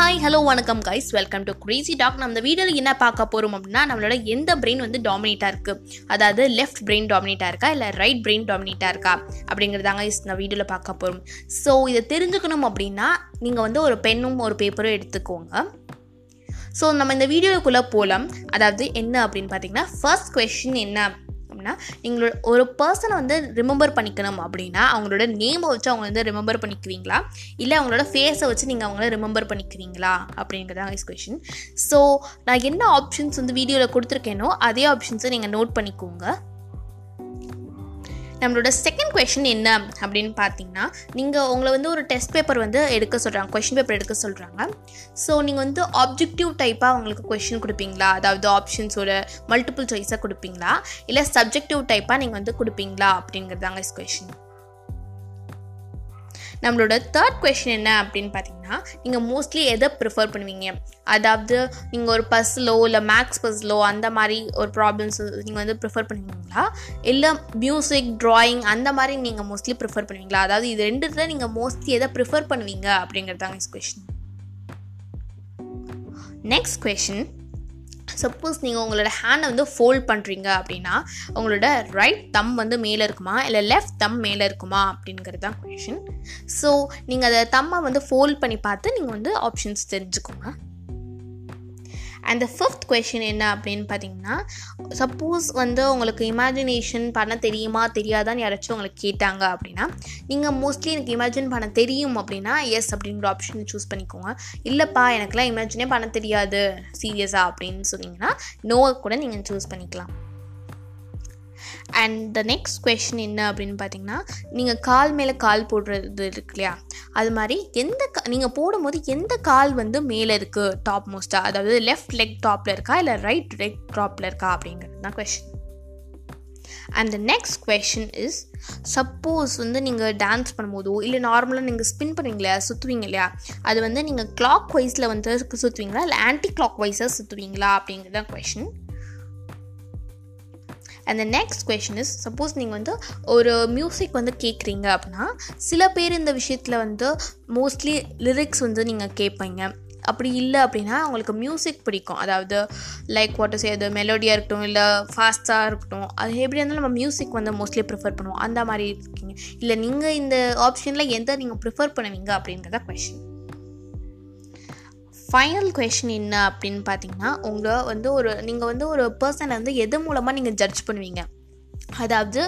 Hi hello வணக்கம் guys welcome to crazy talk நம்ம இந்த வீடியோவில் என்ன பார்க்க போகிறோம் அப்படின்னா நம்மளோட எந்த பிரெயின் வந்து டாமினேட்டாக இருக்குது அதாவது லெஃப்ட் பிரெயின் டாமினேட்டாக இருக்கா? இல்லை ரைட் பிரெயின் டாமினேட்டாக இருக்கா? அப்படிங்கிறதாங்க இஸ் இந்த வீடியோவில் பார்க்க போகிறோம் ஸோ இதை தெரிஞ்சுக்கணும் அப்படின்னா நீங்கள் வந்து ஒரு பெண்ணும் ஒரு பேப்பரும் எடுத்துக்கோங்க. ஸோ நம்ம இந்த வீடியோக்குள்ளே போகலாம் அதாவது என்ன அப்படின்னு பார்த்தீங்கன்னா ஃபர்ஸ்ட் கொஷின் என்ன? அப்படின்னா நீங்களோட ஒரு பர்சனை வந்து ரிமெம்பர் பண்ணிக்கணும் அப்படின்னா அவங்களோட நேமை வச்சு அவங்களை வந்து ரிமெம்பர் பண்ணிக்குவீங்களா? இல்லை அவங்களோட ஃபேஸை வச்சு நீங்கள் அவங்கள ரிமெம்பர் பண்ணிக்கிறீங்களா அப்படிங்கிறதான் இஸ் கொஷின் ஸோ நான் என்ன ஆப்ஷன்ஸ் வந்து வீடியோவில் கொடுத்துருக்கேனோ அதே ஆப்ஷன்ஸை நீங்கள் நோட் பண்ணிக்கோங்க. நம்மளோட செகண்ட் கொஷின் என்ன அப்படின்னு பார்த்தீங்கன்னா நீங்கள் உங்களை வந்து ஒரு டெஸ்ட் பேப்பர் வந்து எடுக்க சொல்கிறாங்க கொஷின் பேப்பர் எடுக்க சொல்கிறாங்க ஸோ நீங்கள் வந்து ஆப்ஜெக்டிவ் டைப்பாக உங்களுக்கு கொஷின் கொடுப்பீங்களா? அதாவது ஆப்ஷன்ஸோட மல்டிபிள் சாய்ஸாக கொடுப்பீங்களா? இல்லை சப்ஜெக்டிவ் டைப்பாக நீங்கள் வந்து கொடுப்பீங்களா? அப்படிங்கிறதாங்க இஸ் கொஷின் நம்மளோட தேர்ட் கொஷின் என்ன அப்படின்னு பார்த்தீங்கன்னா நீங்கள் மோஸ்ட்லி எதை ப்ரிஃபர் பண்ணுவீங்க? அதாவது நீங்கள் ஒரு பஸ்லோ இல்லை மேக்ஸ் பஸ்லோ அந்த மாதிரி ஒரு ப்ராப்ளம்ஸ் நீங்கள் வந்து ப்ரிஃபர் பண்ணுவீங்களா? இல்லை மியூசிக் ட்ராயிங் அந்த மாதிரி நீங்கள் மோஸ்ட்லி ப்ரிஃபர் பண்ணுவீங்களா? அதாவது இது ரெண்டுத்தில் நீங்கள் மோஸ்ட்லி எதை ப்ரிஃபர் பண்ணுவீங்க அப்படிங்கிறதாங்க is question next question suppose நீங்கள் உங்களோட ஹேண்டை வந்து ஃபோல்ட் பண்ணுறீங்க அப்படின்னா உங்களோட ரைட் தம் வந்து மேலே இருக்குமா? இல்லை லெஃப்ட் தம் மேலே இருக்குமா? அப்படிங்கிறது தான் கொஷின் ஸோ நீங்கள் அதை தம்மை வந்து ஃபோல்ட் பண்ணி பார்த்து நீங்கள் வந்து ஆப்ஷன்ஸ் தெரிஞ்சுக்கோங்க. அண்ட் த ஃபிஃப்த் கொஷின் என்ன அப்படின்னு பார்த்தீங்கன்னா சப்போஸ் வந்து உங்களுக்கு இமேஜினேஷன் பண்ண தெரியுமா தெரியாதான்னு யாராச்சும் உங்களுக்கு கேட்டாங்க அப்படின்னா நீங்கள் மோஸ்ட்லி எனக்கு இமேஜின் பண்ண தெரியும் அப்படின்னா எஸ் அப்படிங்கிற ஆப்ஷன் சூஸ் பண்ணிக்கோங்க. இல்லைப்பா எனக்குலாம் இமேஜினே பண்ண தெரியாது சீரியஸாக அப்படின்னு சொன்னீங்கன்னா நோவை கூட நீங்கள் சூஸ் பண்ணிக்கலாம். அண்ட் த நெக்ஸ்ட் கொஷின் என்ன அப்படின்னு பார்த்தீங்கன்னா நீங்கள் கால் மேலே கால் போடுறது இருக்கு இல்லையா? அது மாதிரி எந்த கா நீங்கள் போடும்போது எந்த கால் வந்து மேலே இருக்குது டாப் மோஸ்ட்டாக அதாவது லெஃப்ட் லெக் டாப்பில் இருக்கா? இல்லை ரைட் லெக் டாப்பில் இருக்கா? அப்படிங்கிறது தான் question and the next question is suppose வந்து நீங்கள் டான்ஸ் பண்ணும்போதோ இல்லை நார்மலாக நீங்கள் ஸ்பின் பண்ணுவீங்களா? சுற்றுவீங்க இல்லையா? அது வந்து நீங்கள் கிளாக் வைஸில் வந்து சுற்றுவீங்களா இல்லை ஆன்டி கிளாக் வைஸாக சுற்றுவீங்களா அப்படிங்கிறது தான் question and the next question is suppose நீங்கள் வந்து ஒரு மியூசிக் வந்து கேட்குறீங்க அப்படின்னா சில பேர் இந்த விஷயத்தில் வந்து மோஸ்ட்லி லிரிக்ஸ் வந்து நீங்கள் கேட்பீங்க அப்படி இல்லை அப்படின்னா அவங்களுக்கு மியூசிக் பிடிக்கும். அதாவது லைக் வாட் சே அது மெலோடியாக இருக்கட்டும் இல்லை ஃபாஸ்ட்டாக இருக்கட்டும் அது எப்படி இருந்தாலும் நம்ம மியூசிக் வந்து மோஸ்ட்லி ப்ரிஃபர் பண்ணுவோம். அந்த மாதிரி இருக்கீங்க. இல்லை நீங்கள் இந்த ஆப்ஷனில் எந்த நீங்கள் ப்ரிஃபர் பண்ணுவீங்க அப்படின்றத கொஷின் ஃபைனல் கொஷின் என்ன அப்படின்னு பார்த்தீங்கன்னா உங்களை வந்து ஒரு நீங்கள் வந்து ஒரு பர்சனை வந்து எது மூலமாக நீங்கள் ஜட்ஜ் பண்ணுவீங்க? அதாவது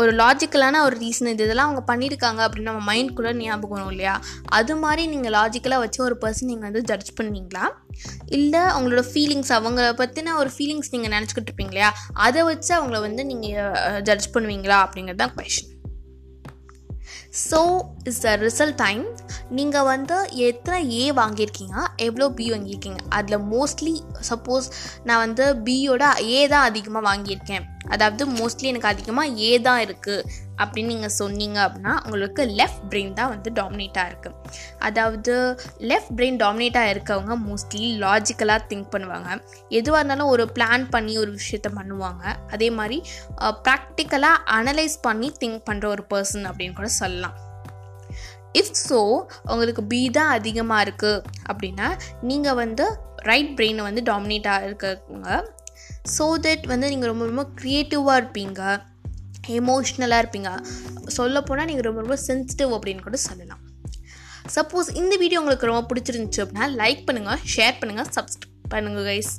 ஒரு லாஜிக்கலான ஒரு ரீசன் இது இதெல்லாம் அவங்க பண்ணியிருக்காங்க அப்படின்னு நம்ம மைண்ட்குள்ளே ஞாபகம் வரும் இல்லையா? அது மாதிரி நீங்கள் லாஜிக்கலாக வச்சு ஒரு பர்சன் நீங்கள் வந்து ஜட்ஜ் பண்ணுவீங்களா? இல்லை அவங்களோட ஃபீலிங்ஸ் அவங்கள பற்றின ஒரு ஃபீலிங்ஸ் நீங்கள் நினச்சிக்கிட்டு இருப்பீங்க இல்லையா? அதை வச்சு அவங்கள வந்து நீங்கள் ஜட்ஜ் பண்ணுவீங்களா அப்படிங்கிறது தான் question so is the result time நீங்கள் வந்து எத்தனை ஏ வாங்கியிருக்கீங்க? எவ்வளோ பி வாங்கியிருக்கீங்க? அதில் மோஸ்ட்லி சப்போஸ் நான் வந்து பியோட ஏ தான் அதிகமாக வாங்கியிருக்கேன். அதாவது மோஸ்ட்லி எனக்கு அதிகமாக ஏ தான் இருக்குது அப்படின்னு நீங்கள் சொன்னீங்க அப்படின்னா உங்களுக்கு லெஃப்ட் பிரெயின் தான் வந்து டாமினேட்டாக இருக்குது அதாவது லெஃப்ட் பிரெயின் டாமினேட்டாக இருக்கவங்க மோஸ்ட்லி லாஜிக்கலாக திங்க் பண்ணுவாங்க. எதுவாக இருந்தாலும் ஒரு பிளான் பண்ணி ஒரு விஷயத்த பண்ணுவாங்க. அதே மாதிரி ப்ராக்டிக்கலாக அனலைஸ் பண்ணி திங்க் பண்ணுற ஒரு பர்சன் அப்படின்னு கூட சொல்லலாம். இஃப் ஸோ உங்களுக்கு பி தான் அதிகமாக இருக்குது அப்படின்னா நீங்கள் வந்து ரைட் பிரெயினை வந்து டாமினேட்டாக இருக்கவங்க ஸோ தட் வந்து நீங்கள் ரொம்ப ரொம்ப க்ரியேட்டிவாக இருப்பீங்க. எமோஷ்னலாக இருப்பீங்க. சொல்லப்போனால் நீங்கள் ரொம்ப ரொம்ப சென்சிட்டிவ் அப்படின்னு கூட சொல்லலாம். சப்போஸ் இந்த வீடியோ உங்களுக்கு ரொம்ப பிடிச்சிருந்துச்சு அப்படின்னா லைக் பண்ணுங்கள் ஷேர் பண்ணுங்கள் சப்ஸ்கிரைப் பண்ணுங்கள் கைஸ்